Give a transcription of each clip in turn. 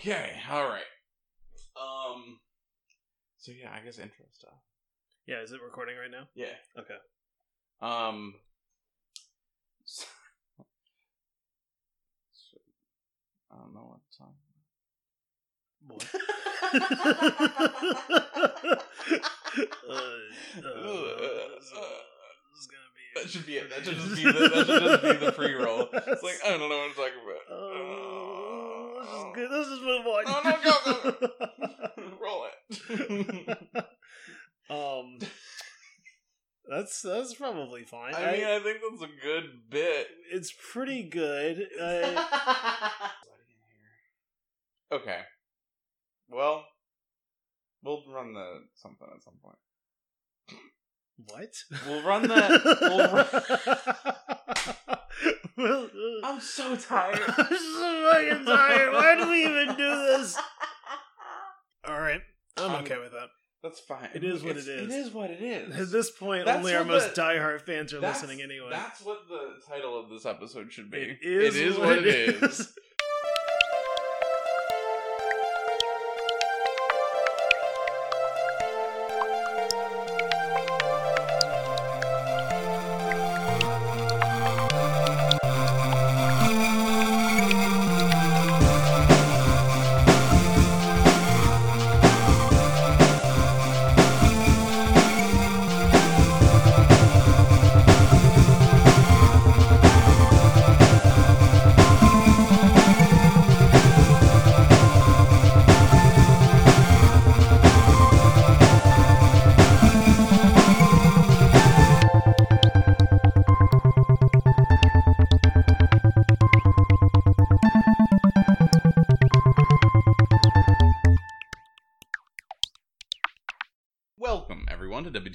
Okay, all right. Um. So yeah, I guess intro stuff. Yeah, is it recording right now? Yeah. Okay. Um. so- I don't know what song. What? uh, uh, this is gonna be. That should be it. That should just be the, that should just be the pre-roll. It's like I don't know what I'm talking about. Oh, this is good. Let's just move on. No, no, go, Roll it. um, that's that's probably fine. I mean, I think that's a good bit. it's pretty good. Uh, okay. Well, we'll run the something at some point. What? We'll run that. We'll run, well, uh, I'm so tired. I'm so fucking tired. Why do we even do this? All right, I'm Um, okay with that. That's fine. It is what It's- it is. It is what it is. At this point, That's only our what most the- diehard fans are listening anyway. That's what the title of this episode should be. It is, it is what it is. Welcome,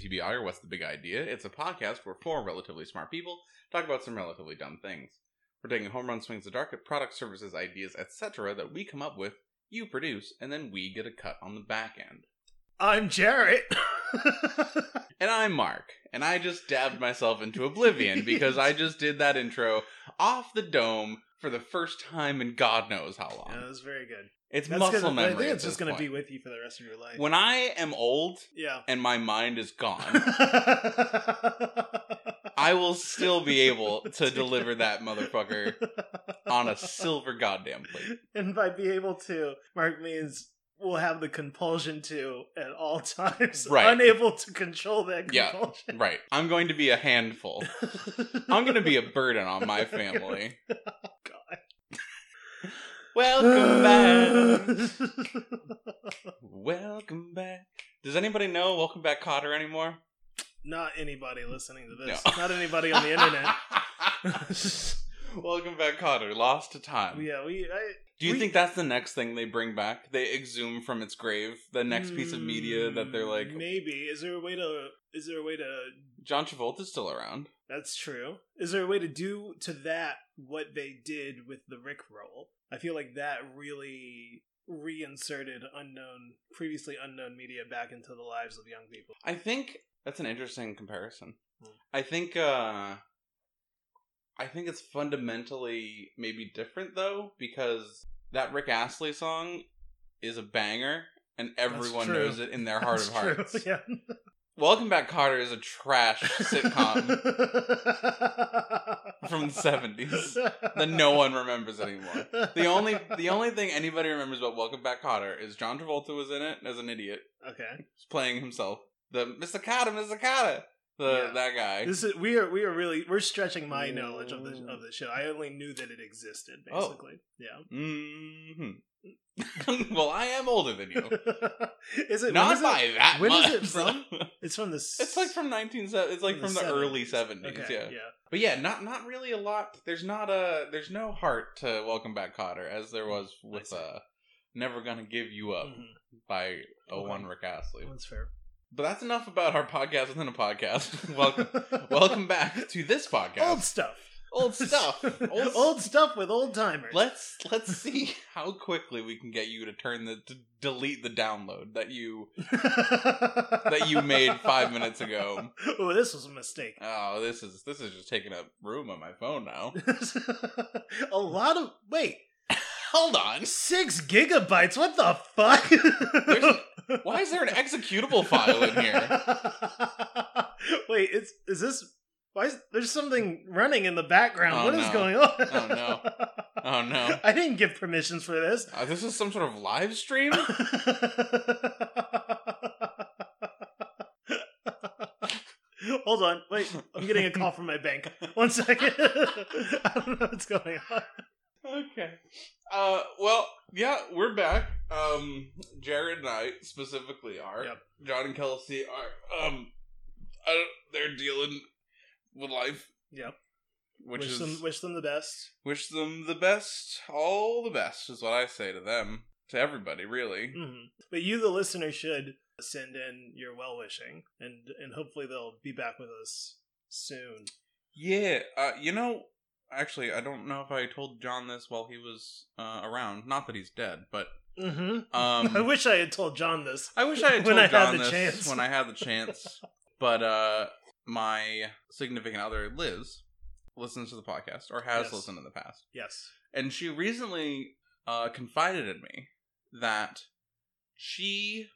WTBI or What's the Big Idea? It's a podcast where four relatively smart people talk about some relatively dumb things. We're taking home run swings of dark at product, services, ideas, etc. that we come up with, you produce, and then we get a cut on the back end. I'm Jarrett. And I'm Mark, and I just dabbed myself into oblivion because I just did that intro off the dome for the first time in God knows how long. yeah, that was very good. it's That's muscle memory. I think it's just going to be with you for the rest of your life. When I am old yeah. and my mind is gone, I will still be able to deliver that motherfucker on a silver goddamn plate. and by be able to, Mark means we'll have the compulsion to at all times, Right. unable to control that Yeah. compulsion. Right. I'm going to be a handful. I'm going to be a burden on my family. God. Welcome back. Welcome back. Does anybody know Welcome Back Kotter anymore? Not anybody listening to this. No. Not anybody on the internet. Welcome Back Kotter, lost to time. yeah, we. I, Do you we- think that's the next thing they bring back? They exhume from its grave the next piece of media that they're like, Mm, maybe. Is there a way to? Is there a way to? John Travolta's still around. That's true. Is there a way to do to that what they did with the Rick roll? I feel like that really reinserted unknown, previously unknown media back into the lives of young people. I think that's an interesting comparison. Hmm. I think uh I think it's fundamentally maybe different though because that Rick Astley song is a banger and everyone knows it in their heart That's of true, hearts. Yeah. Welcome Back Kotter is a trash sitcom from the 70s that no one remembers anymore. The only the only thing anybody remembers about Welcome Back Kotter is John Travolta was in it as an idiot, Okay. He's playing himself. The Mr. Kotter, Mr. Kotter, the Yeah. that guy. This is we are we are really we're stretching my knowledge of the of the show. I only knew that it existed Oh. basically. Yeah. hmm well, I am older than you. is it Not is by it, that when much. is it from? It's from the it's like from nineteen. It's like From from the the, early 70s. Okay, yeah. yeah. but yeah, not not really a lot. There's not a there's no heart to Welcome Back, Kotter, as there was with uh, Never Gonna Give You Up Mhm. by Okay. 01 Rick Astley. That's fair. But that's enough about our podcast within a podcast. welcome, welcome back to this podcast. Old stuff. Old stuff. Old, Old stuff with old timers. Let's let's see how quickly we can get you to turn the to delete the download that you that you made five minutes ago. oh, this was a mistake. Oh, this is this is just taking up room on my phone now. a lot of wait. Hold on. Six gigabytes? What the fuck? There's- Why is there an executable file in here? Wait, is is this? Why is there's something running in the background? Oh, what is no. going on? Oh, no. Oh no. I didn't give permissions for this. Uh, this is some sort of live stream? Hold on, wait. I'm getting a call from my bank. One second. I don't know what's going on. Okay. Uh, well, yeah, we're back. Um, Jared and I specifically are. Yep. John and Kelsey are. Um, don't, they're dealing with life, Yep. which wish is them wish them the best. wish them the best, all the best is what I say to them, to everybody, really. hmm But you, the listener, should send in your well wishing, and and hopefully they'll be back with us soon. Yeah. Uh, you know, actually, I don't know if I told John this while he was uh, around. Not that he's dead, but hmm um, I wish I had told John this. I wish I had When told I had John the this chance. when I had the chance. but uh my significant other, Liz, listens to the podcast or has Yes. listened in the past. Yes. And she recently uh confided in me that she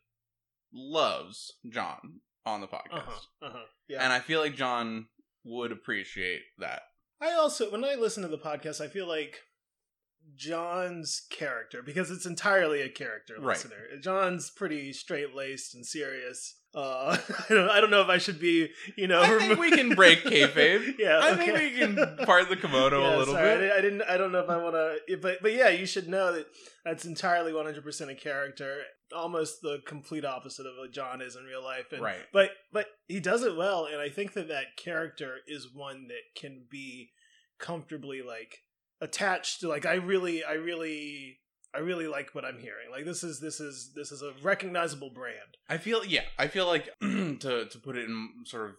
loves John on the podcast. Uh huh. Uh huh. Yeah. And I feel like John would appreciate that. I also, when I listen to the podcast, I feel like John's character, because it's entirely a character Right. listener. John's pretty straight laced and serious. Uh, I don't, I don't know if I should be, you know. I think we can break kayfabe. yeah, I okay. think we can part the kimono Yeah, a little sorry, bit. didn't, I didn't. I don't know if I want to. But but yeah, you should know that that's entirely one hundred percent a character. Almost the complete opposite of what John is in real life. And, Right. But but he does it well, and I think that that character is one that can be comfortably like attached to. Like I really, I really. I really like what I'm hearing. Like this is this is this is a recognizable brand. I feel yeah. I feel like to to put it in sort of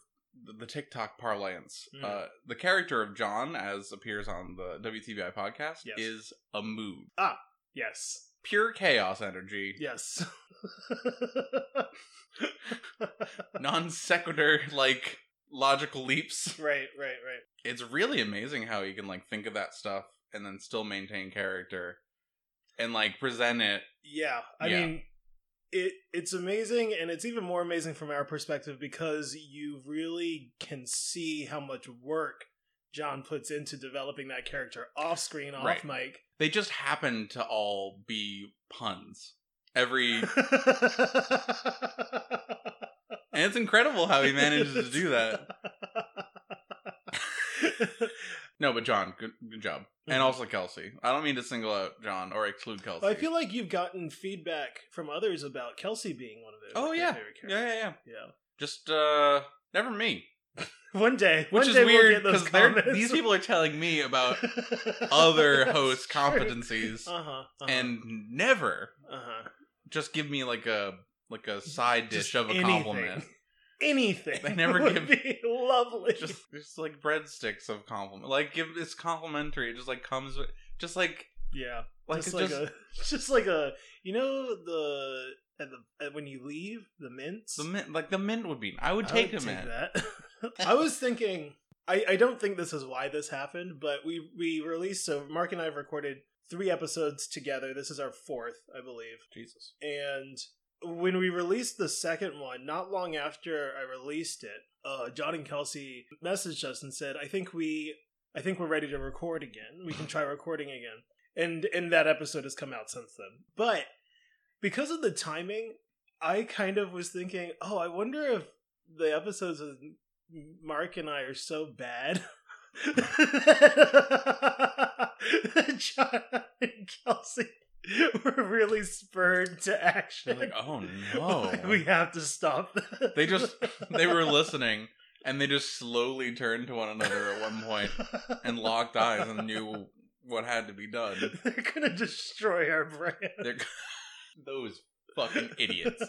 the, the TikTok parlance, Mm. uh, the character of John, as appears on the WTBI podcast, Yes. is a mood, Ah, Yes. pure chaos energy, Yes. non sequitur like logical leaps. right, right, right. It's really amazing how he can like think of that stuff and then still maintain character and like present it. Yeah, I Yeah. mean, it it's amazing, and it's even more amazing from our perspective because you really can see how much work John puts into developing that character off screen, off Right. mic. They just happen to all be puns. Every and it's incredible how he manages to do that. No, but John, good good job, and Mhm. also Kelsey. I don't mean to single out John or exclude Kelsey. I feel like you've gotten feedback from others about Kelsey being one of their, Oh their yeah, favorite yeah, yeah, yeah. yeah. Just uh, never me, One day, which one is day weird because these people are telling me about other That's host true. competencies Uh-huh, uh-huh, and never uh-huh. just give me like a like a side dish Just of a anything. compliment. Anything. They never give- be lovely. Just just like breadsticks of compliment. Like give it's complimentary. It just like comes with just like yeah, like just it's like just a, just like a, you know the at the at when you leave the mints. the mint like the mint would be. I would I take would a mint. that. I was thinking. I, I don't think this is why this happened, but we we released. So Mark and I have recorded three episodes together. This is our fourth, I believe. Jesus. And when we released the second one, not long after I released it, uh, John and Kelsey messaged us and said, "I think we, I think we're ready to record again. We can try recording again." And and that episode has come out since then. But because of the timing, I kind of was thinking, "Oh, I wonder if the episodes of Mark and I are so bad." John and Kelsey were really spurred to action. They're like, oh no. we have to stop. that." They just they were listening and they just slowly turned to one another at one point and locked eyes and knew what had to be done. They're gonna destroy our brand. They're those fucking idiots.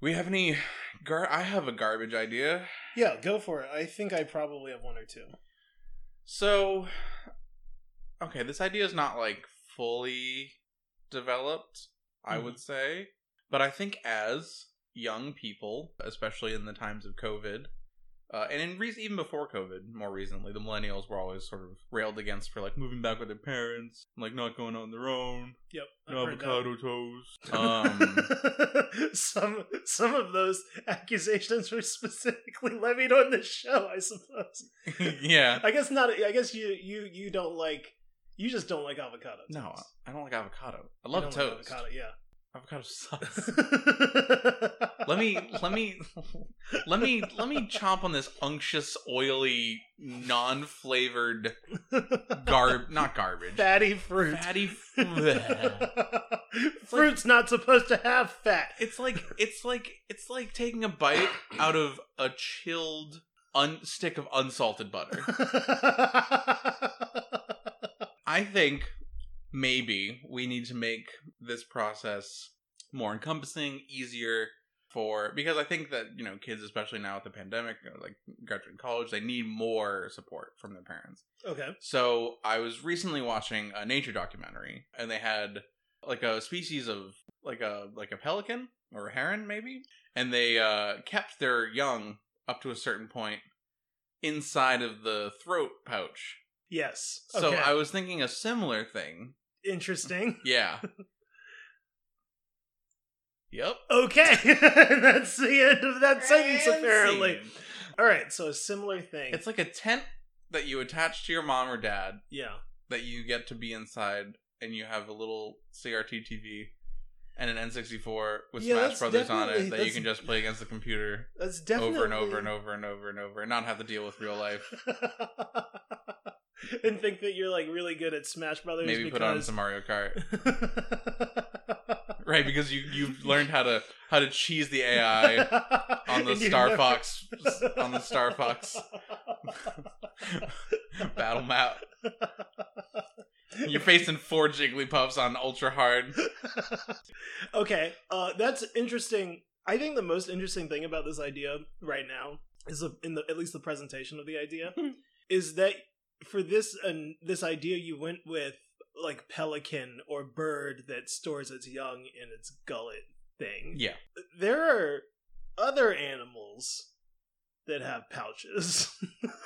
We have any gar I have a garbage idea. yeah, go for it. I think I probably have one or two. So okay, this idea is not like fully developed, I Mhm. would say. But I think as young people, especially in the times of COVID, Uh, and in re- even before COVID, more recently, the millennials were always sort of railed against for like moving back with their parents, like not going on their own, Yep. No avocado toast. Um, some some of those accusations were specifically levied on the show, I suppose. yeah. I guess not. I guess you you you don't like. You just don't like avocado. No. I don't like avocado. I love toast. like avocado. Yeah. avocado sucks. let me let me let me let me chomp on this unctuous, oily, non-flavored garb not garbage. fatty fruit. Fatty. Fruit's not supposed to have fat. It's like it's like it's like taking a bite out of a chilled un- stick of unsalted butter. I think maybe we need to make this process more encompassing, easier for because I think that you know kids, especially now with the pandemic, like graduating college, they need more support from their parents. okay. So I was recently watching a nature documentary, and they had like a species of like a like a pelican or a heron maybe, and they uh, kept their young up to a certain point inside of the throat pouch. Yes. So okay. I was thinking a similar thing. Interesting. Yeah. yep. Okay. That's the end of that sentence, apparently. scene. All right. So a similar thing. It's like a tent that you attach to your mom or dad yeah. that you get to be inside, and you have a little CRT TV and an N64 with Yeah, Smash Brothers on it that you can just play against the computer That's definitely over and over and over and over and over and not have to deal with real life. and think that you're like really good at Smash Brothers. Maybe because... put on some Mario Kart. Right, because you you've learned how to how to cheese the AI on the Star never- Fox on the Star Fox battle map. You're facing four Jigglypuffs on ultra hard. okay, uh, that's interesting. I think the most interesting thing about this idea right now is the, in the at least the presentation of the idea is that for this and this idea you went with like pelican or bird that stores its young in its gullet thing. Yeah. There are other animals that have pouches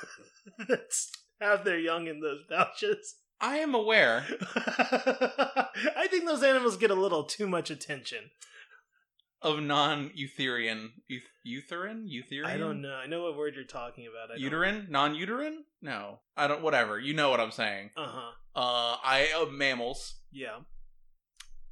that have their young in those pouches. I am aware. I think those animals get a little too much attention. Of non-Eutherian, euth- Eutherin, Eutherian. I don't know. I know what word you're talking about. I Uterine, non-uterine. No, I don't. Whatever. You know what I'm saying. Uh-huh. Uh, I uh, mammals. Yeah.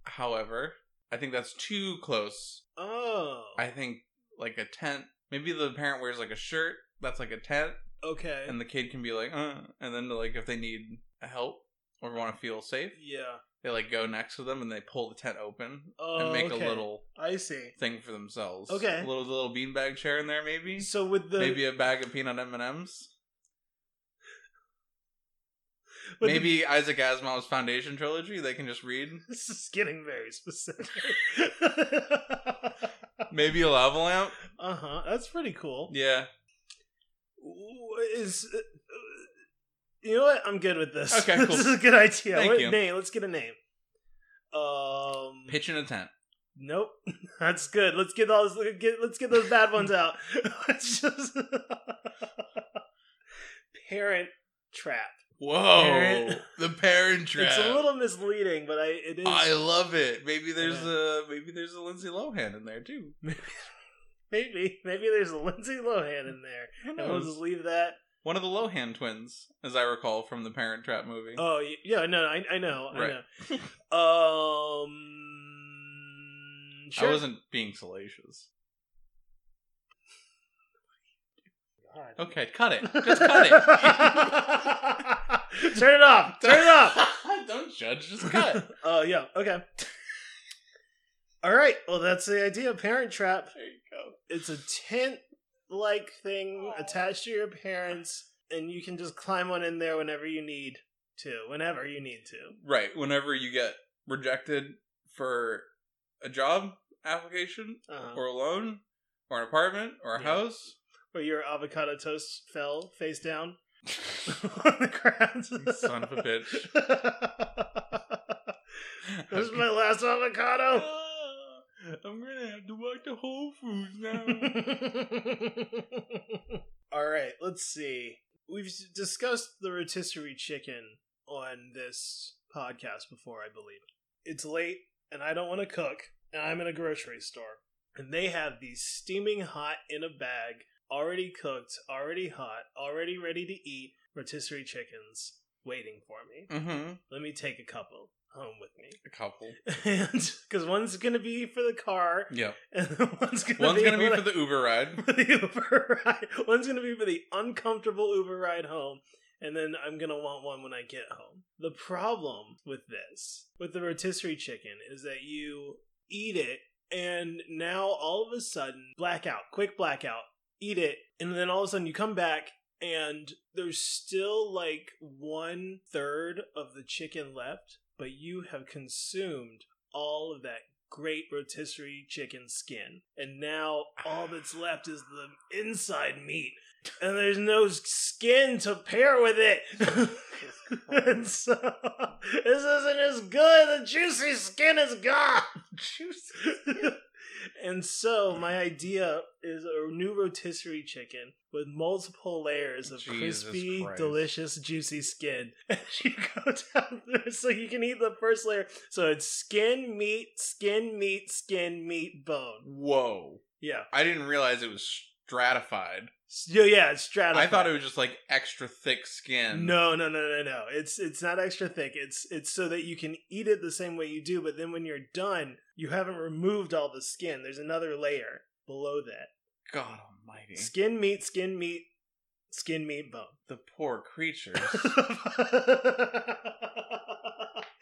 However, I think that's too close. Oh. I think like a tent. Maybe the parent wears like a shirt that's like a tent, okay. and the kid can be like, uh, and then like if they need help or want to feel safe, yeah. They like go next to them and they pull the tent open Oh, and make okay. a little I see. thing for themselves. Okay. a little little beanbag chair in there, maybe. So with the maybe a bag of peanut M and M's. with the- Maybe Isaac Asimov's Foundation trilogy. They can just read. this is getting very specific. Maybe a lava lamp. uh huh. That's pretty cool. Yeah. Is you know what? I'm good with this. Okay, cool. this is a good idea. Thank what you. name? Let's get a name. Um. Pitch in a tent. Nope. That's good. Let's get those. Let's get, let's get those bad ones out. Let's just parent trap. Whoa! Parent- The parent trap. It's a little misleading, but I it is I love it. Maybe there's Yeah. a maybe there's a Lindsay Lohan in there too. maybe maybe there's a Lindsay Lohan in there, and we'll just leave that. One of the Lohan twins, as I recall from the Parent Trap movie. Oh yeah, no, I I know, Right. I know. Um, sure. I wasn't being salacious. God. Okay, cut it. Just cut it. Turn it off. Turn it off. Don't judge. Just cut. Oh yeah. Okay. All right. Well, that's the idea. Of Parent trap. There you go. It's a tent-like thing attached to your parents, and you can just climb on in there whenever you need to. Whenever you need to. Right. Whenever you get rejected for a job application Uh-huh. or a loan or an apartment or a Yeah. house. Where your avocado toast fell face down on the ground. son of a bitch. this is my last avocado. I'm gonna have to walk to Whole Foods now. All right, let's see. We've discussed the rotisserie chicken on this podcast before, I believe. It's late, and I don't want to cook, and I'm in a grocery store, and they have these steaming hot in a bag, already cooked, already hot, already ready to eat rotisserie chickens waiting for me. Mm-hmm. Let me take a couple home with me. A couple. And because one's gonna be for the car, Yeah. and one's gonna One's be, gonna be for the Uber ride. for the Uber ride. One's gonna be for the uncomfortable Uber ride home, and then I'm gonna want one when I get home. The problem with this, with the rotisserie chicken, is that you eat it, and now all of a sudden, blackout, quick blackout, eat it, and then all of a sudden you come back. And there's still like one third of the chicken left, but you have consumed all of that great rotisserie chicken skin. And now all that's left is the inside meat. And there's no skin to pair with it. and so this isn't as good. The juicy skin is gone. Juicy. And so my idea is a new rotisserie chicken with multiple layers of Jesus crispy, Christ. delicious, juicy skin. As you go down there so you can eat the first layer. So it's skin, meat, skin, meat, skin, meat, bone. Whoa. Yeah. I didn't realize it was stratified. So yeah, it's stratified. I thought it was just like extra thick skin. No, no, no, no, no. It's it's not extra thick. It's it's so that you can eat it the same way you do, but then when you're done, you haven't removed all the skin. There's another layer below that. God almighty. Skin meat, skin meat, skin meat bone. The poor creatures.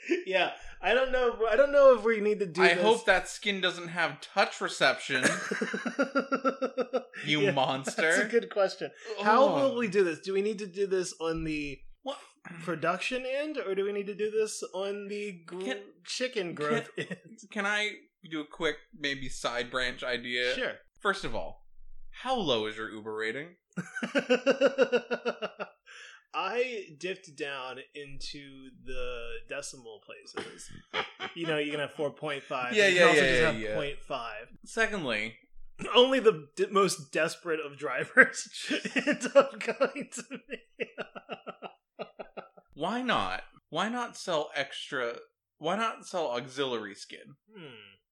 yeah, I don't know. I don't know if we need to do. I this. hope that skin doesn't have touch reception. You Yeah, monster. That's a good question. How will we do this? Do we need to do this on the What? production end, or do we need to do this on the gr- Can- chicken growth end? Can I do a quick, maybe side branch idea? Sure. First of all, how low is your Uber rating? I dipped down into the decimal places. You know, you can have 4.5. but Yeah, you yeah, also yeah, just have yeah. 0.5. Secondly, Only the d- most desperate of drivers end up going to me. why not? Why not sell extra? Why not sell auxiliary skin.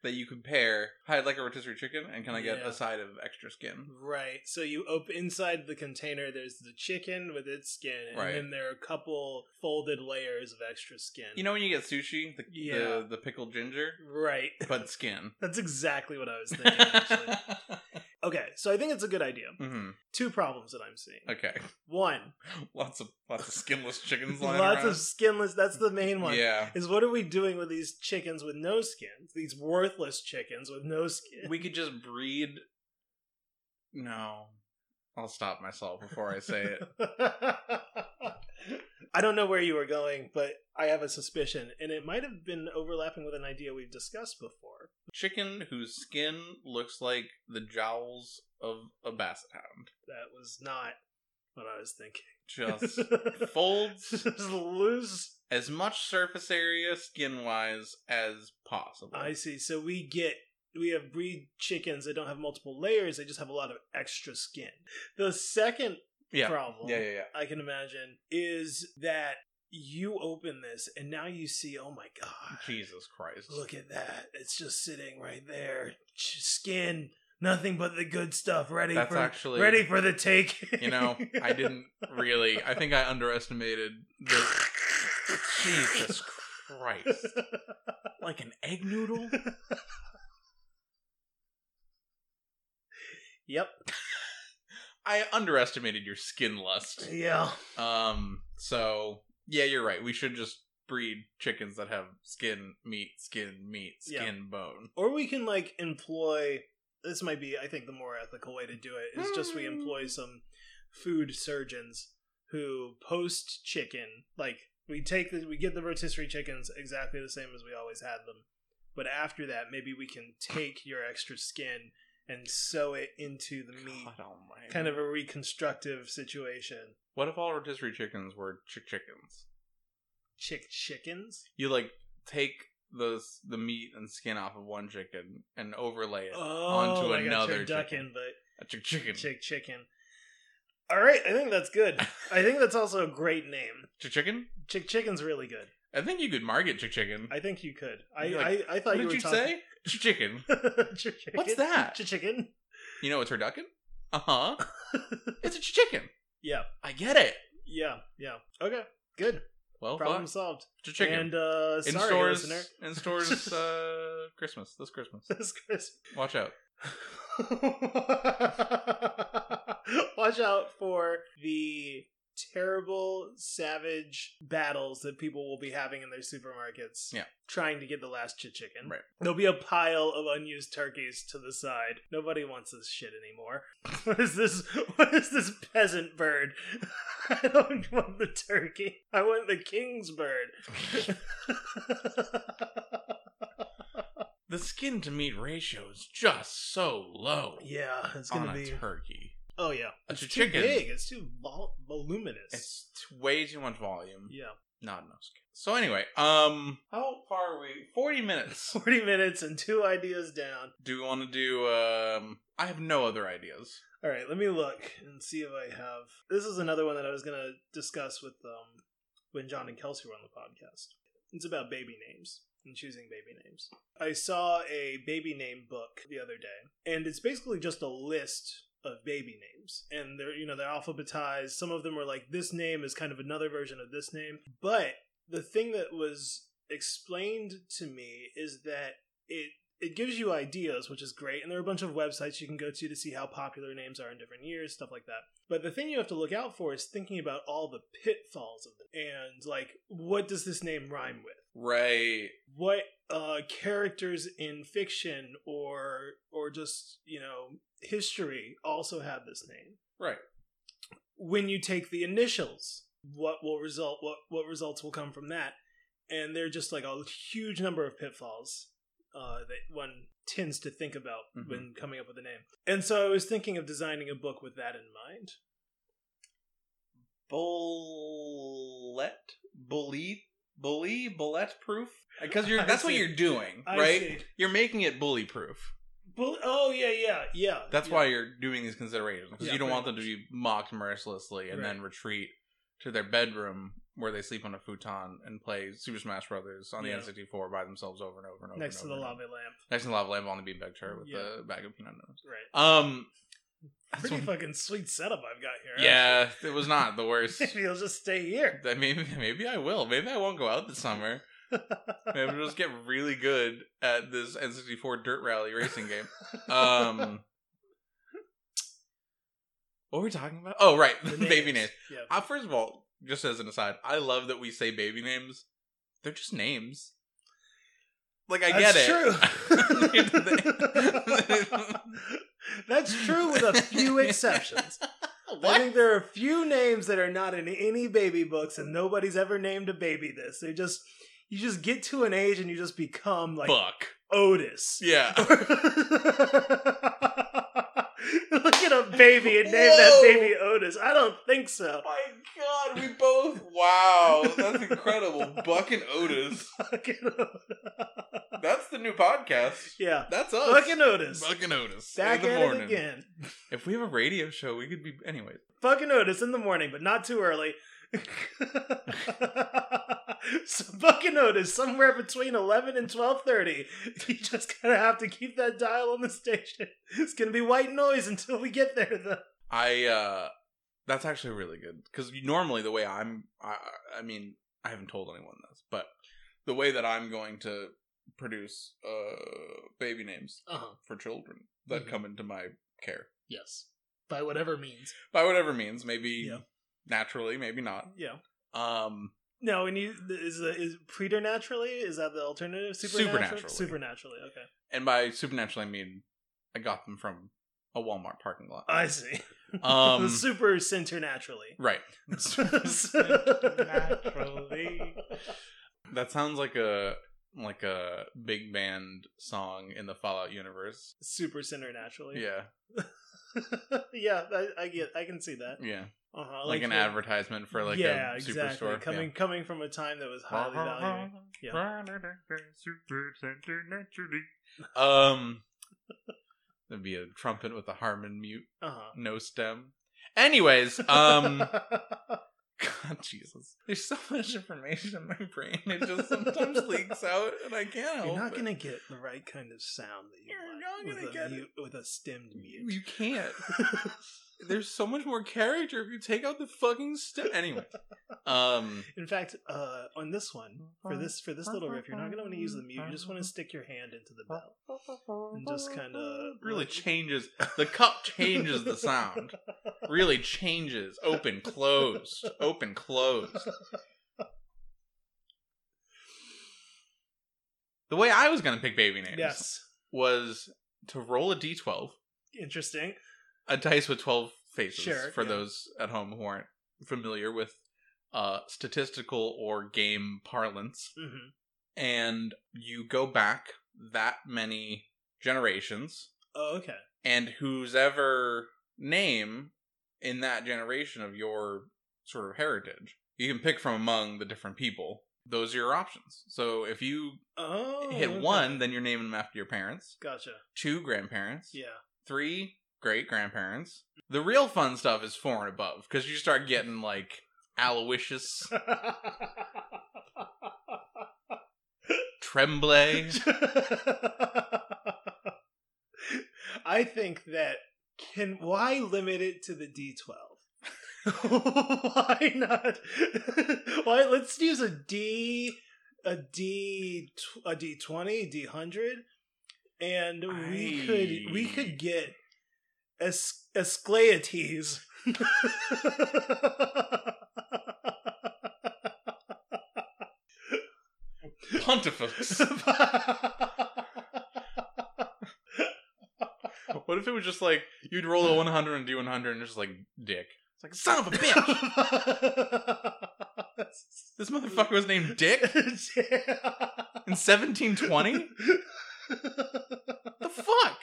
That you compare. I'd like a rotisserie chicken, and can I get Yeah. a side of extra skin? Right. So you open inside the container. There's the chicken with its skin, and Right. then there are a couple folded layers of extra skin. You know when you get sushi, the Yeah. the, the pickled ginger, right? but skin. That's exactly what I was thinking. Actually. Okay, so I think it's a good idea. hmm Two problems that I'm seeing. Okay, One, lots of lots of skinless chickens lying lots around. of skinless. That's the main one. Yeah, Is what are we doing with these chickens with no skins? These worthless chickens with no skin. we could just breed. No, I'll stop myself before I say it. I don't know where you were going, but I have a suspicion, and it might have been overlapping with an idea we've discussed before. Chicken whose skin looks like the jowls of a basset hound. That was not what I was thinking. Just folds Just loose. as much surface area skin wise as possible. I see. So we get we have breed chickens that don't have multiple layers; they just have a lot of extra skin. The second yeah. problem Yeah, yeah, yeah. I can imagine is that you open this and now you see, oh my god, Jesus Christ. look at that! It's just sitting right there, skin, nothing but the good stuff, ready That's for actually ready for the take. You know, I didn't really. I think I underestimated the. Jesus Christ. Like an egg noodle? yep. I underestimated your skin lust. Yeah. Um, so, yeah, you're right. We should just breed chickens that have skin, meat, skin, meat, Yeah. skin, bone. Or we can like employ this might be I think the more ethical way to do it is just we employ some food surgeons who post chicken like we take the we get the rotisserie chickens exactly the same as we always had them. But after that maybe we can take your extra skin and sew it into the meat. Kind of a reconstructive situation. What if all rotisserie chickens were chick chickens? Chick chickens? You like take the the meat and skin off of one chicken and overlay it Oh, onto another chicken. but a chick chicken. chick chicken. All right, I think that's good. I think that's also a great name. Chick chicken? Chick Chicken's really good. I think you could market chick chicken. I think you could. I like, I, I thought you did were you talking... say? Chick chicken. Chicken. What's that? Chick Chicken. You know it's turducken? Uh huh. it's a chick chicken. Yeah, I get it. yeah, yeah. Okay, good. Well, Problem fuck. solved. Chicken. And uh, in sorry, stores, listener. in stores, uh, Christmas. This Christmas. This Christmas. Watch out. Watch out for the terrible, savage battles that people will be having in their supermarkets. Yeah. Trying to get the last chit chicken. Right. There'll be a pile of unused turkeys to the side. Nobody wants this shit anymore. What is this? What is this peasant bird? I don't want the turkey. I want the king's bird. The skin to meat ratio is just so low yeah, it's gonna a be. turkey. Oh yeah, it's too chicken. big. It's too vol- voluminous. It's t- way too much volume. yeah, Not enough skin. So anyway, um, how far are we? Forty minutes. forty minutes and two ideas down. Do we want to do? Um, I have no other ideas. All right, let me look and see if I have. This is another one that I was gonna discuss with um when John and Kelsey were on the podcast. It's about baby names and choosing baby names. I saw a baby name book the other day, and it's basically just a list of baby names, and they're you know they're alphabetized. Some of them are like this name is kind of another version of this name, but the thing that was explained to me is that it it gives you ideas, which is great, and there are a bunch of websites you can go to to see how popular names are in different years, stuff like that. But the thing you have to look out for is thinking about all the pitfalls of them, and like, what does this name rhyme with? Right. What uh, characters in fiction or or just you know history also have this name? Right. when you take the initials, what will result? What what results will come from that? And there are just like a huge number of pitfalls uh, that one tends to think about Mhm. when coming up with a name. And so I was thinking of designing a book with that in mind. Bullet, bully, bully, bullet proof. Because you're that's what you're doing, right? You're making it bully proof. Oh yeah, yeah, yeah. That's yeah. why you're doing these considerations because Yeah, you don't want them to be mocked mercilessly and then retreat to their bedroom where they sleep on a futon and play Super Smash Brothers on the N64 by themselves over and over and over. next and to the lava lamp. Next to the lava lamp on the beanbag chair with Yeah. the bag of peanut. Right. Um, Pretty one- fucking sweet setup I've got here. yeah, it was not the worst. Maybe I'll just stay here. Maybe maybe I will. Maybe I won't go out this summer. Maybe I'll just get really good at this N64 dirt rally racing game. Um, what were we talking about? Oh, right, The baby names. Yeah. Uh, first of all, just as an aside, I love that we say baby names. They're just names. Like I That's get it. true. That's true with a few exceptions. I think there are a few names that are not in any baby books, and nobody's ever named a baby this. They just you just get to an age and you just become like. Otis. Yeah. Look at a baby and name Whoa. that baby Otis. I don't think so. Oh my God, we both. Wow, that's incredible. Buck and Otis. Fucking Otis. That's the new podcast. yeah. That's us. Fucking Otis. Buck and Otis. Back in the morning. again. If we have a radio show, we could be. Anyways. Fucking Otis in the morning, but not too early. so fucking Otis somewhere between eleven and twelve thirty. You just gotta have to keep that dial on the station. It's gonna be white noise until we get there, though. I uh that's actually really good because normally the way I'm I I mean I haven't told anyone this but the way that I'm going to produce uh baby names Uh huh. for children that Mhm. come into my care Yes. By whatever means. by whatever means maybe Yeah. Naturally maybe not Yeah. um No, and you is the is preternaturally is that the alternative? Supernaturally. Supernaturally. Okay. and by supernaturally I mean I got them from a Walmart parking lot I see. um the super center naturally. right naturally. that sounds like a like a big band song in the Fallout universe Super center naturally. yeah yeah, I, I get. I can see that. yeah Uh-huh, like, an the- advertisement for like yeah, a exactly. superstore. Coming coming from a time that was highly valued. Yeah. Um, there'd be a trumpet with a Harmon mute, Uh huh. no stem. Anyways, um, God, Jesus, there's so much information in my brain. It just sometimes leaks out, and I can't You're not it. gonna get the right kind of sound that you You're want not gonna with, get a mute, with a stemmed mute. You can't. There's so much more character if you take out the fucking stem. Anyway, um, In fact, uh, on this one, for this for this little riff, you're not gonna want to use the mute. You just want to stick your hand into the bell and just kind of really changes the cup changes the sound. Really changes. Open, closed, open, closed. The way I was gonna pick baby names Yes, was to roll a d12, interesting. A dice with 12 faces Sure, for yeah. those at home who aren't familiar with uh, statistical or game parlance. hmm And you go back that many generations, Oh, okay. and whose ever name in that generation of your sort of heritage, you can pick from among the different people. Those are your options. So if you Oh, hit okay. one, then you're naming them after your parents. Gotcha. Two, grandparents. Yeah. three great grandparents. The real fun stuff is four and above because you start getting like Aloysius, Tremblay. I think that can why limit it to the D12? why not? why let's use a D a D a D20, D100 and we I- could we could get Es- Escleates. Pontifex. What if it was just like you'd roll a 100 and do 100 and just like dick? It's like son of a bitch. this motherfucker was named Dick in 1720. The fuck?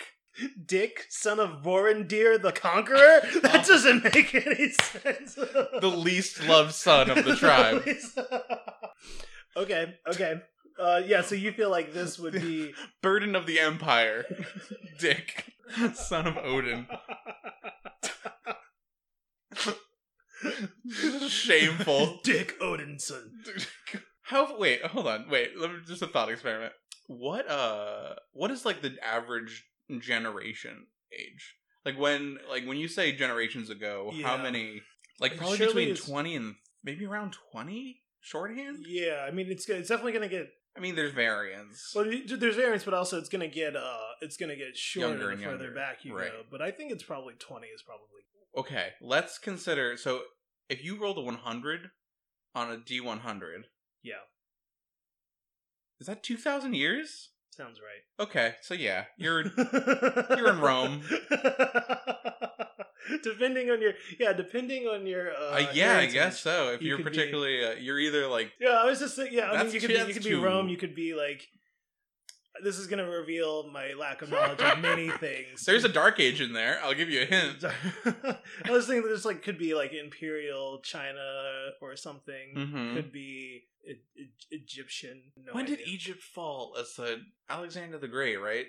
Dick, son of Vorondir the Conqueror? That doesn't make any sense. The least loved son of the tribe. okay, okay. Uh, yeah, so you feel like this would be. Burden of the Empire. Dick, son of Odin. Shameful. Dick Odinson. How? Wait, hold on. Wait, let me just a thought experiment. What? Uh, what is like the average generation age? Like when, like when you say generations ago, how many? Like probably between is- twenty and maybe around twenty shorthand. Yeah, I mean it's it's definitely gonna get I mean, there's variance. well. There's variance, but also it's gonna get uh it's gonna get shorter Younger the and further back you right. go. But I think it's probably twenty is probably Okay, let's consider. So, if you roll a 100 on a D100, Yeah. is that 2,000 years? Sounds right. Okay, so yeah, you're You're in Rome. depending on your yeah, depending on your uh, uh, yeah, I guess so. If you you're could be- particularly, uh, you're either like Yeah, I was just yeah, I mean you could be you could be Rome, you could be like this is gonna reveal my lack of knowledge of many things. there's a dark age in there. I'll give you a hint. I was thinking this like could be like Imperial China or something. Mhm. Could be e- e- Egyptian. No when did. Egypt fall? As a Alexander the Great, right?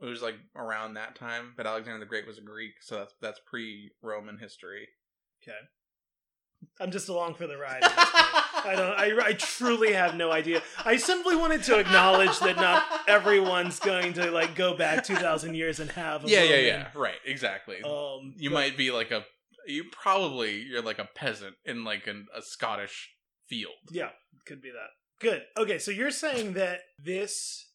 It was like around that time, but Alexander the Great was a Greek, so that's that's pre-Roman history. Okay. I'm just along for the ride. at this point. I don't. I, I truly have no idea. I simply wanted to acknowledge that not everyone's going to like go back two thousand years and have. A yeah, yeah, yeah. Right, exactly. Um, you but- might be like a you probably you're like a peasant in like an, a Scottish field. Yeah, could be that. Good. Okay, so you're saying that this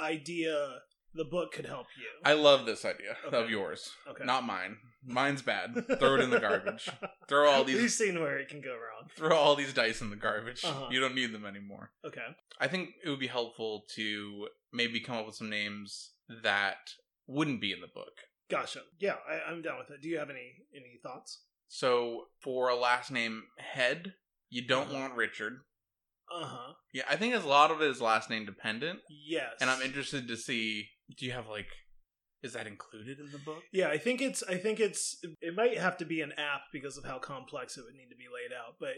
idea, the book, could help you. I love this idea Okay. of yours, Okay. not mine. Mine's bad. Throw it in the garbage. Throw all these. We've seen where it can go wrong. throw all these dice in the garbage. Uh-huh. You don't need them anymore. Okay. I think it would be helpful to maybe come up with some names that wouldn't be in the book. Gotcha. Yeah, I, I'm down with it. Do you have any any thoughts? So for a last name Head, you don't Uh-huh. want Richard. Uh huh. Yeah, I think a lot of it is last name dependent. Yes. and I'm interested to see. Do you have like, is that included in the book? Yeah, I think it's. I think it's. It might have to be an app because of how complex it would need to be laid out. But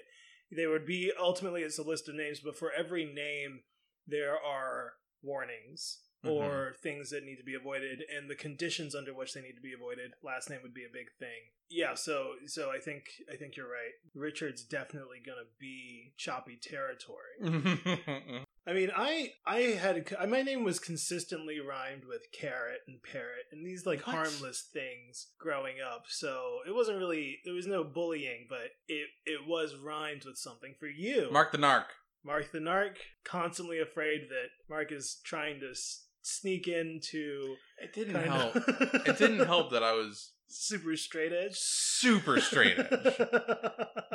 there would be ultimately it's a list of names. But for every name, there are warnings mm-hmm. or things that need to be avoided and the conditions under which they need to be avoided last name would be a big thing yeah so so i think i think you're right richard's definitely gonna be choppy territory i mean i i had my name was consistently rhymed with carrot and parrot and these like What? harmless things growing up so it wasn't really there was no bullying but it it was rhymed with something for you Mark the Narc. Mark the Narc, constantly afraid that Mark is trying to s- sneak into. It didn't help. of- It didn't help that I was Super straight edge. super straight edge,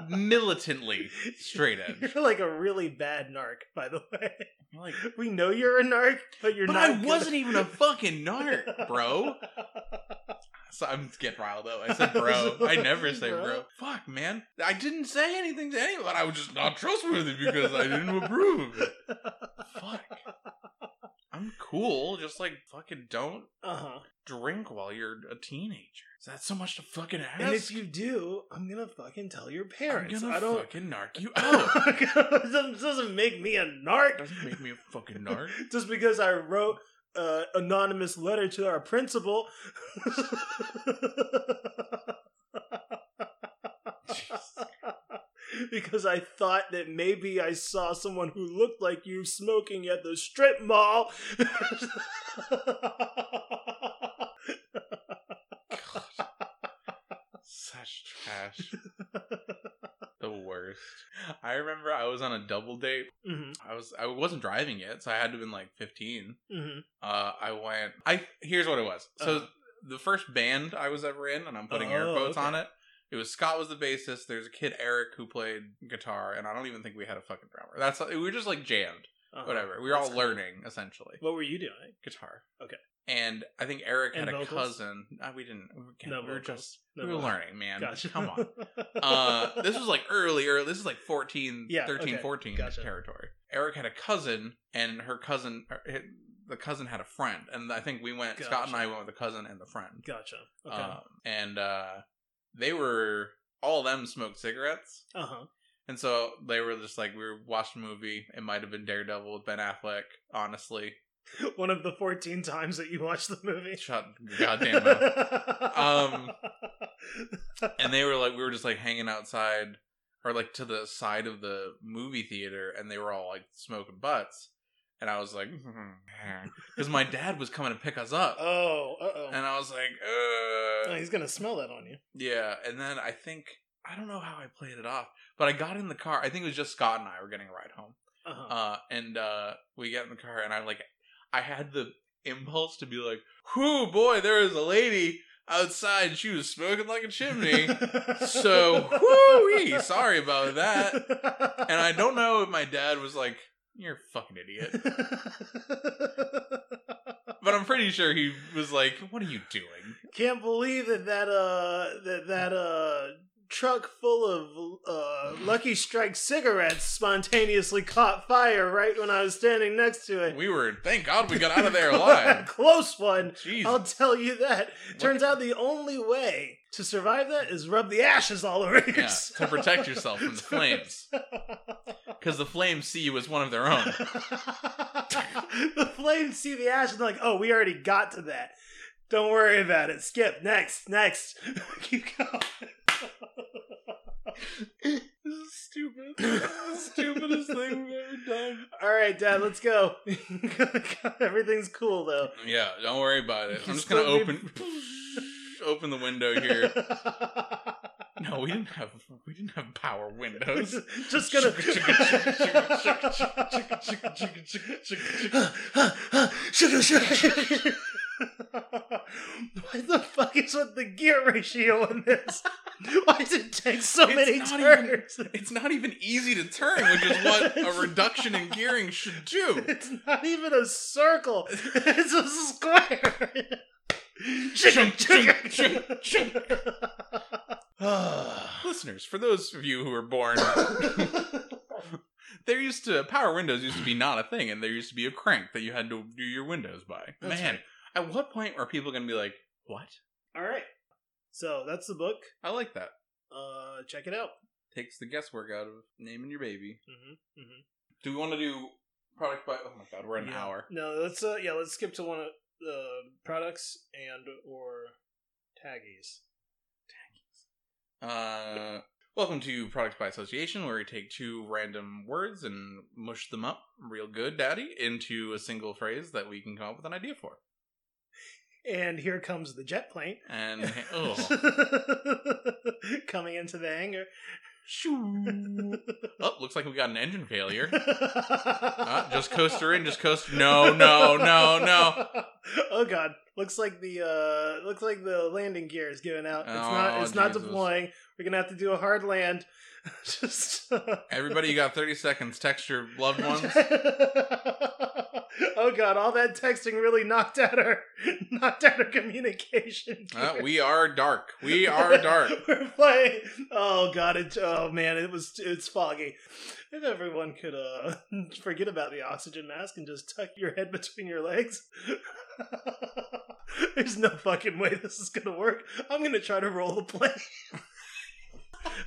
militantly straight edge. You're like a really bad narc, by the way. Like, We know you're a narc, but you're but not. I good- wasn't even a fucking narc, bro. So I'm getting riled up. I said bro. I never say Bro. bro. Fuck, man. I didn't say anything to anyone. I was just not trustworthy because I didn't approve of it. Fuck. I'm cool. Just like fucking don't Uh huh. drink while you're a teenager. Is that so much to fucking ask? And if you do, I'm gonna fucking tell your I'm parents. gonna I don't. fucking narc you out. doesn't, doesn't make me a narc. Doesn't make me a fucking narc. Just because I wrote uh, anonymous letter to our principal. because I thought that maybe I saw someone who looked like you smoking at the strip mall. Such trash. the worst. I remember I was on a double date. hmm I was I wasn't driving yet, so I had to have been like 15. hmm Uh, I went. I here's what it was. So Uh-huh. the first band I was ever in, and I'm putting air Oh, quotes okay. on it. It was Scott was the bassist. There's a kid Eric who played guitar, and I don't even think we had a fucking drummer. That's we were just like jammed, Uh-huh. whatever. We were all That's cool. learning essentially What were you doing? guitar. Okay. And I think Eric And had a cousin. Uh, we didn't. We were, No we were just No we were vocals. learning, man. Gotcha. Come on. uh this was like early early this is like 14 Yeah, 13 okay, 14 gotcha. territory eric had a cousin and her cousin er, the cousin had a friend and i think we went scott and i went with the cousin and the friend gotcha. Okay. um, and uh they were all of them smoked cigarettes. Uh huh. and so they were just like we were watching a movie. It might have been daredevil with ben affleck honestly. One of the 14 times that you watched the movie. shut goddamn mouth Um, and they were like we were just like hanging outside or like to the side of the movie theater and they were all like smoking butts and i was like because my dad was coming to pick us up oh, uh oh. and i was like uh, he's gonna smell that on you. yeah and then i think i don't know how i played it off but i got in the car i think it was just scott and i were getting a ride home Uh-huh. uh and uh we get in the car and i like i had the impulse to be like whoo boy there is a lady outside she was smoking like a chimney so whoo sorry about that and i don't know if my dad was like you're a fucking idiot but i'm pretty sure he was like what are you doing Can't believe that that uh that that uh truck full of uh Lucky Strike cigarettes spontaneously caught fire right when I was standing next to it. we were thank god we got out of there alive Close one. jeez I'll tell you that. Turns out the only way to survive that is rub the ashes all over yeah, to protect yourself from the flames because the flames see you as one of their own the flames see the ash and they're like, oh, we already got to that. Don't worry about it. Skip. Next. Next. Keep going. this is stupid the stupidest thing we've ever done All right, Dad, let's go. Everything's cool, though. yeah don't worry about it i'm just gonna open. need- open open the window here no we didn't have we didn't have power windows Just gonna. What the fuck is with the gear ratio in this? Why does it take so It's many not turns? It's not even easy to turn, which is what a reduction in gearing should do. It's not even a circle. It's a square. Chunk, chunk, chunk, chunk. Listeners, for those of you who were born, there used to power windows used to be not a thing, and there used to be a crank that you had to do your windows by. That's Man, right. at what point are people going to be like, "What?" All right. So that's the book. I like that. Uh, check it out. Takes the guesswork out of naming your baby. Mm-hmm, mm-hmm. Do we want to do Product by oh my god, we're an Yeah. hour. No, let's uh yeah, let's skip to one the products and or taggies. Uh, welcome to Products by Association, where we take two random words and mush them up real good, Daddy, into a single phrase that we can come up with an idea for. And here comes the jet plane. And oh, coming into the hangar. oh, looks like we got an engine failure. Uh, just coaster in, just coaster. No, no, no, no. Oh god, looks like the uh looks like the landing gear is giving out. It's not Oh, it's not deploying. We're gonna have to do a hard land. Just Everybody, you got 30 seconds. Text your loved ones. oh god, all that texting really knocked out our knocked out our communication. Uh, we are dark. We are dark. We're playing. Oh god, it. Oh man, it was. It's foggy. If everyone could uh forget about the oxygen mask and just tuck your head between your legs. There's no fucking way this is gonna work. I'm gonna try to roll the plane.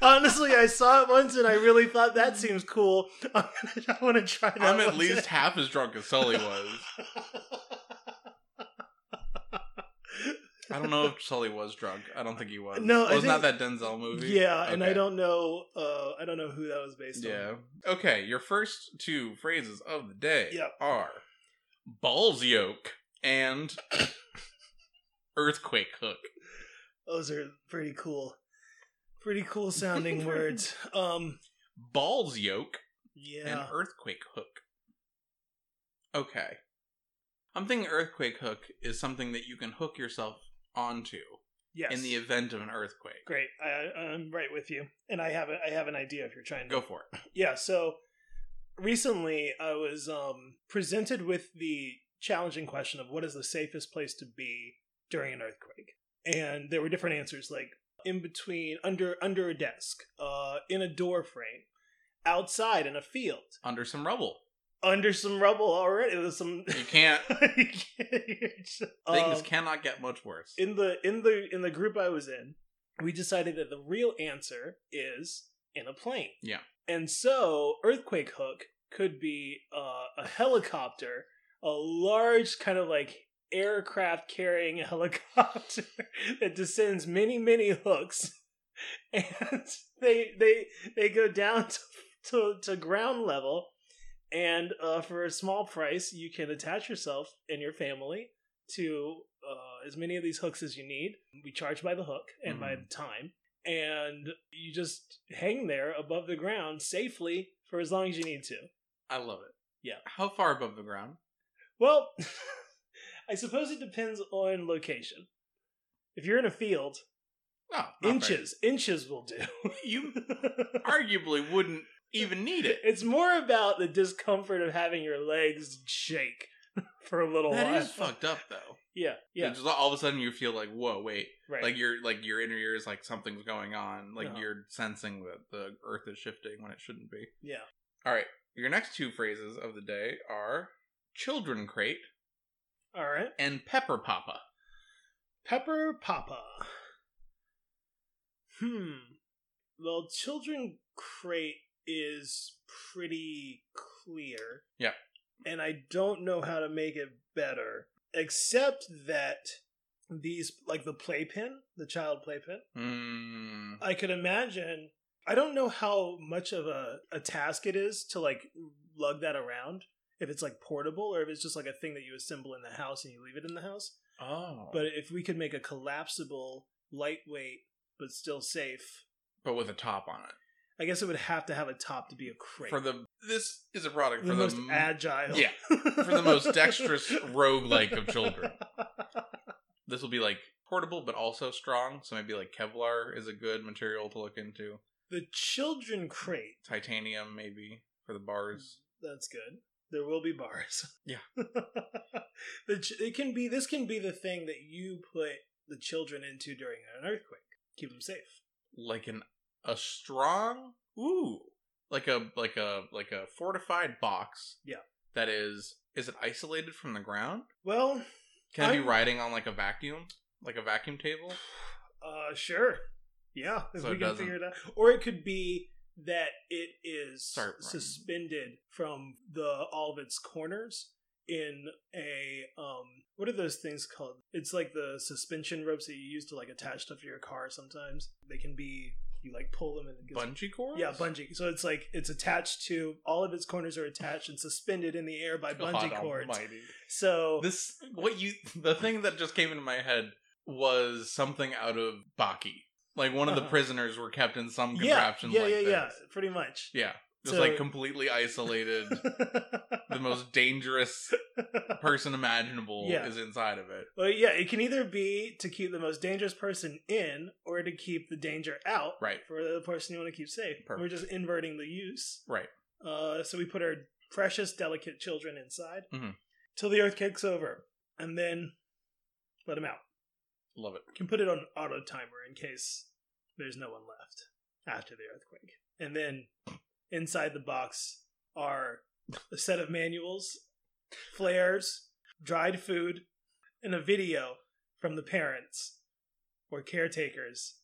Honestly, I saw it once and I really thought that seems cool. I'm gonna. I want to try that. I'm at least today. half as drunk as Sully was. I don't know if Sully was drunk. I don't think he was. No, I wasn't that that Denzel movie? Yeah, and I don't know. Uh, I don't know who that was based on. Yeah. Okay, your first two phrases of the day Yep. are balls yoke and earthquake hook. Those are pretty cool. Pretty cool sounding words. Um Balls yoke yeah. and earthquake hook. Okay. I'm thinking earthquake hook is something that you can hook yourself onto yes. in the event of an earthquake. Great. I I'm right with you. And I have a, I have an idea if you're trying to Go for it. Yeah, so recently I was um presented with the challenging question of what is the safest place to be during an earthquake. And there were different answers like in between under under a desk, uh in a door frame, outside in a field, Under some rubble. under some rubble already. There's some You can't. Things Things cannot get much worse. in the in the in the group I was in, we decided that the real answer is in a plane. Yeah. And so earthquake hook could be uh, a helicopter, a large kind of like aircraft carrying a helicopter that descends many many hooks, and they they they go down to to, to ground level. And uh, for a small price, you can attach yourself and your family to uh, as many of these hooks as you need. We charge by the hook and by Mhm. the time. And you just hang there above the ground safely for as long as you need to. I love it. Yeah. How far above the ground? Well, I suppose it depends on location. If you're in a field, No, not very- inches, inches will do. You arguably wouldn't even need it. it's more about the discomfort of having your legs shake for a little That while. is fucked up though. Yeah, yeah, Just all of a sudden you feel like, whoa, wait. right. Like your like your inner ears like something's going on. Like Uh-huh. you're sensing that the earth is shifting when it shouldn't be. yeah. All right. Your next two phrases of the day are children crate All right. and pepper papa. Pepper Papa. Hmm. Well, Children Crate is pretty clear. Yeah. And I don't know how to make it better, except that these, like the playpen, the child playpen, Mm, I could imagine. I don't know how much of a, a task it is to like lug that around. If it's like portable or if it's just like a thing that you assemble in the house and you leave it in the house. oh. But if we could make a collapsible, lightweight, but still safe, but with a top on it. I guess it would have to have a top to be a crate. For the this is a product the for most the m- agile. Yeah, for the most dexterous roguelike of children. This will be like portable but also strong, so maybe like Kevlar is a good material to look into. The children crate. Titanium maybe for the bars. That's good. There will be bars. Yeah. the ch- it can be. This can be the thing that you put the children into during an earthquake. Keep them safe. Like an a strong ooh. Like a like a like a fortified box. Yeah. That is is it isolated from the ground? Well, Can it be I'm- riding on like a vacuum? Like a vacuum table? uh, sure. Yeah, if So we can doesn't- figure it out. Or it could be that it is Start running. suspended from the all of its corners in a um what are those things called it's like the suspension ropes that you use to like attach stuff to your car sometimes they can be you like pull them and it gets Bungee cords? yeah bungee so it's like it's attached to all of its corners are attached and suspended in the air by bungee God cords almighty. so This what you the thing that just came into my head was something out of Baki. Like one of the Uh-huh. prisoners were kept in some contraption yeah like yeah yeah pretty much Yeah. Just So- like completely isolated. the most dangerous person imaginable Yeah. is inside of it. Well, yeah, it can either be to keep the most dangerous person in or to keep the danger out Right. for the person you want to keep safe. Perfect. We're just inverting the use. Right. Uh, so we put our precious, delicate children inside Mhm. till the earth kicks over, and then let them out. Love it. You can put it on auto timer in case there's no one left after the earthquake. And then inside the box are a set of manuals, flares, dried food, and a video from the parents or caretakers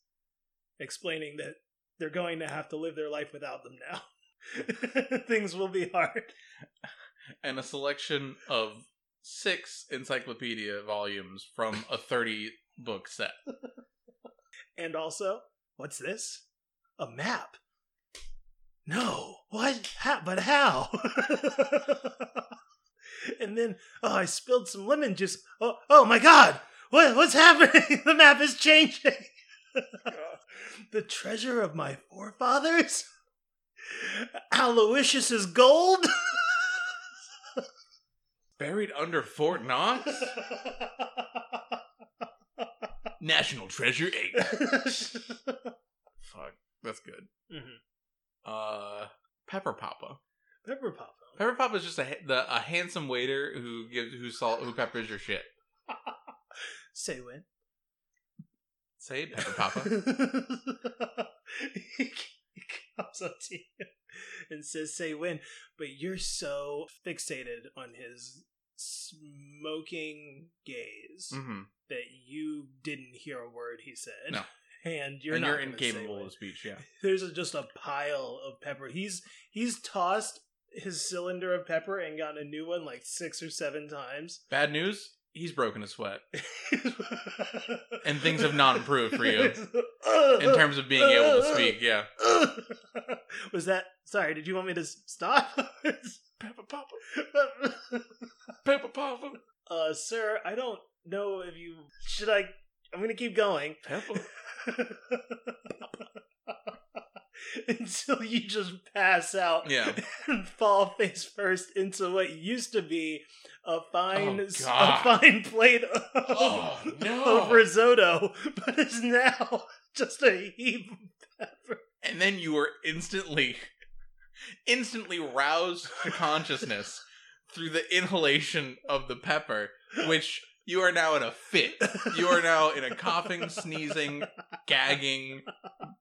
explaining that they're going to have to live their life without them now. Things will be hard. And a selection of six encyclopedia volumes from a 30 book set. And also, what's this? A map. No. What? How? But how? and then, oh, I spilled some lemon juice. Oh, oh my God! What? What's happening? the map is changing. the treasure of my forefathers. Aloysius's gold. Buried under Fort Knox? National Treasure 8. Fuck. That's good. Mhm. Uh, Pepper Papa. Pepper Papa. Pepper Papa is just a the, a handsome waiter who gives who salt who peppers your shit. Say when. Say it, Pepper Papa. he comes up to you and says, "Say when," but you're so fixated on his smoking gaze hmm that you didn't hear a word he said. No. and you're and not you're incapable of speech. Yeah. There's a, just a pile of pepper. He's he's tossed his cylinder of pepper and gotten a new one like six or seven times. Bad news. He's broken a sweat, and things have not improved for you in terms of being able to speak. Yeah. Was that sorry? Did you want me to stop? Pepper Papa. Pepper Papa. uh, sir, I don't know if you should. I. I'm gonna keep going Pepper. until you just pass out Yeah. and fall face first into what used to be a fine, Oh, a fine plate of, Oh, no. of risotto, but is now just a heap of pepper. and then you are instantly instantly roused to consciousness through the inhalation of the pepper which you are now in a fit. You are now in a coughing sneezing gagging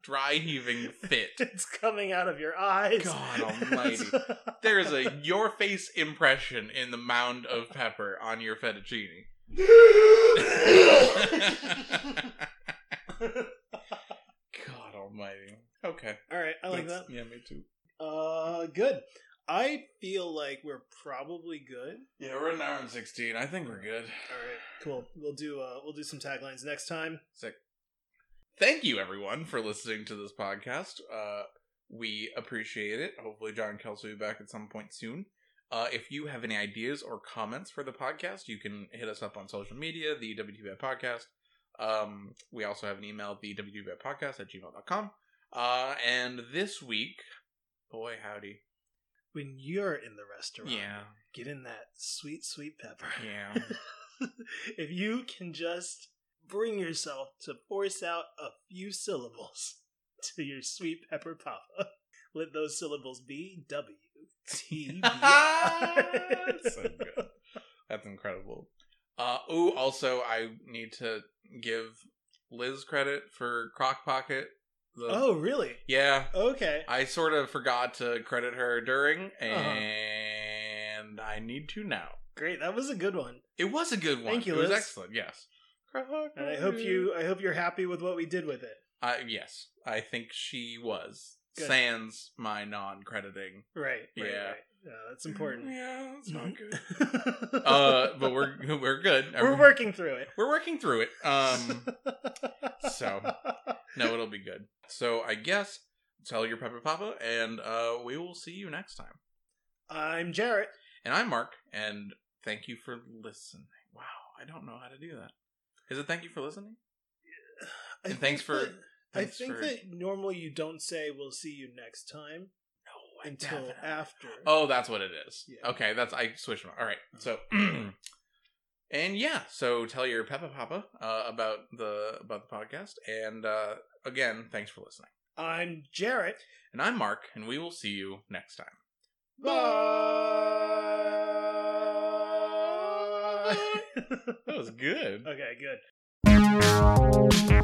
dry heaving fit. It's coming out of your eyes. God almighty. there is a your face impression in the mound of pepper on your fettuccine. God almighty. Okay. All right, I like That's- that. yeah me too Uh, good. I feel like we're probably good. Yeah, we're an hour and sixteen. I think we're good. All right, cool. We'll do uh, we'll do some taglines next time. Sick. Thank you, everyone, for listening to this podcast. Uh, we appreciate it. Hopefully, John Kelsey will be back at some point soon. Uh, if you have any ideas or comments for the podcast, you can hit us up on social media, the WTBI Podcast. Um, we also have an email, the WTBI Podcast at gmail.com. Uh, and this week, boy, howdy. When you're in the restaurant, Yeah, get in that sweet, sweet pepper. yeah. if you can just bring yourself to force out a few syllables to your sweet pepper papa, let those syllables be W T B I. so good. That's incredible. Uh, ooh, also, I need to give Liz credit for Crock Pocket. The, Oh, really? yeah. Okay. I sort of forgot to credit her during, Uh-huh. and I need to now. Great. That was a good one. It was a good one. Thank you, It was excellent. Yes. And I hope you I hope you're happy with what we did with it. Uh, yes, I think she was. Good. sans my non-crediting. Right. right Yeah. Right. Yeah, that's important. Yeah, that's not good. good. Uh, but we're we're good. we're working through it. We're working through it. Um, so no, it'll be good. So I guess tell your Pepper Papa, and uh, we will see you next time. I'm Jarrett. And I'm Mark, and thank you for listening. Wow, I don't know how to do that. Is it thank you for listening? I And thanks for- that- I think for- that normally you don't say "we'll see you next time" No, I until definitely- after. Oh, that's what it is. Yeah. Okay, that's I switched. My, all right, so and yeah, so tell your Pepper Papa uh, about the about the podcast, and uh, again, thanks for listening. I'm Jarrett. And I'm Mark, and we will see you next time. Bye. That was good. okay, good.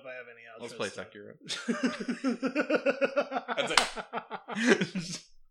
If I have any outros. Let's play. Sekiro. That's it.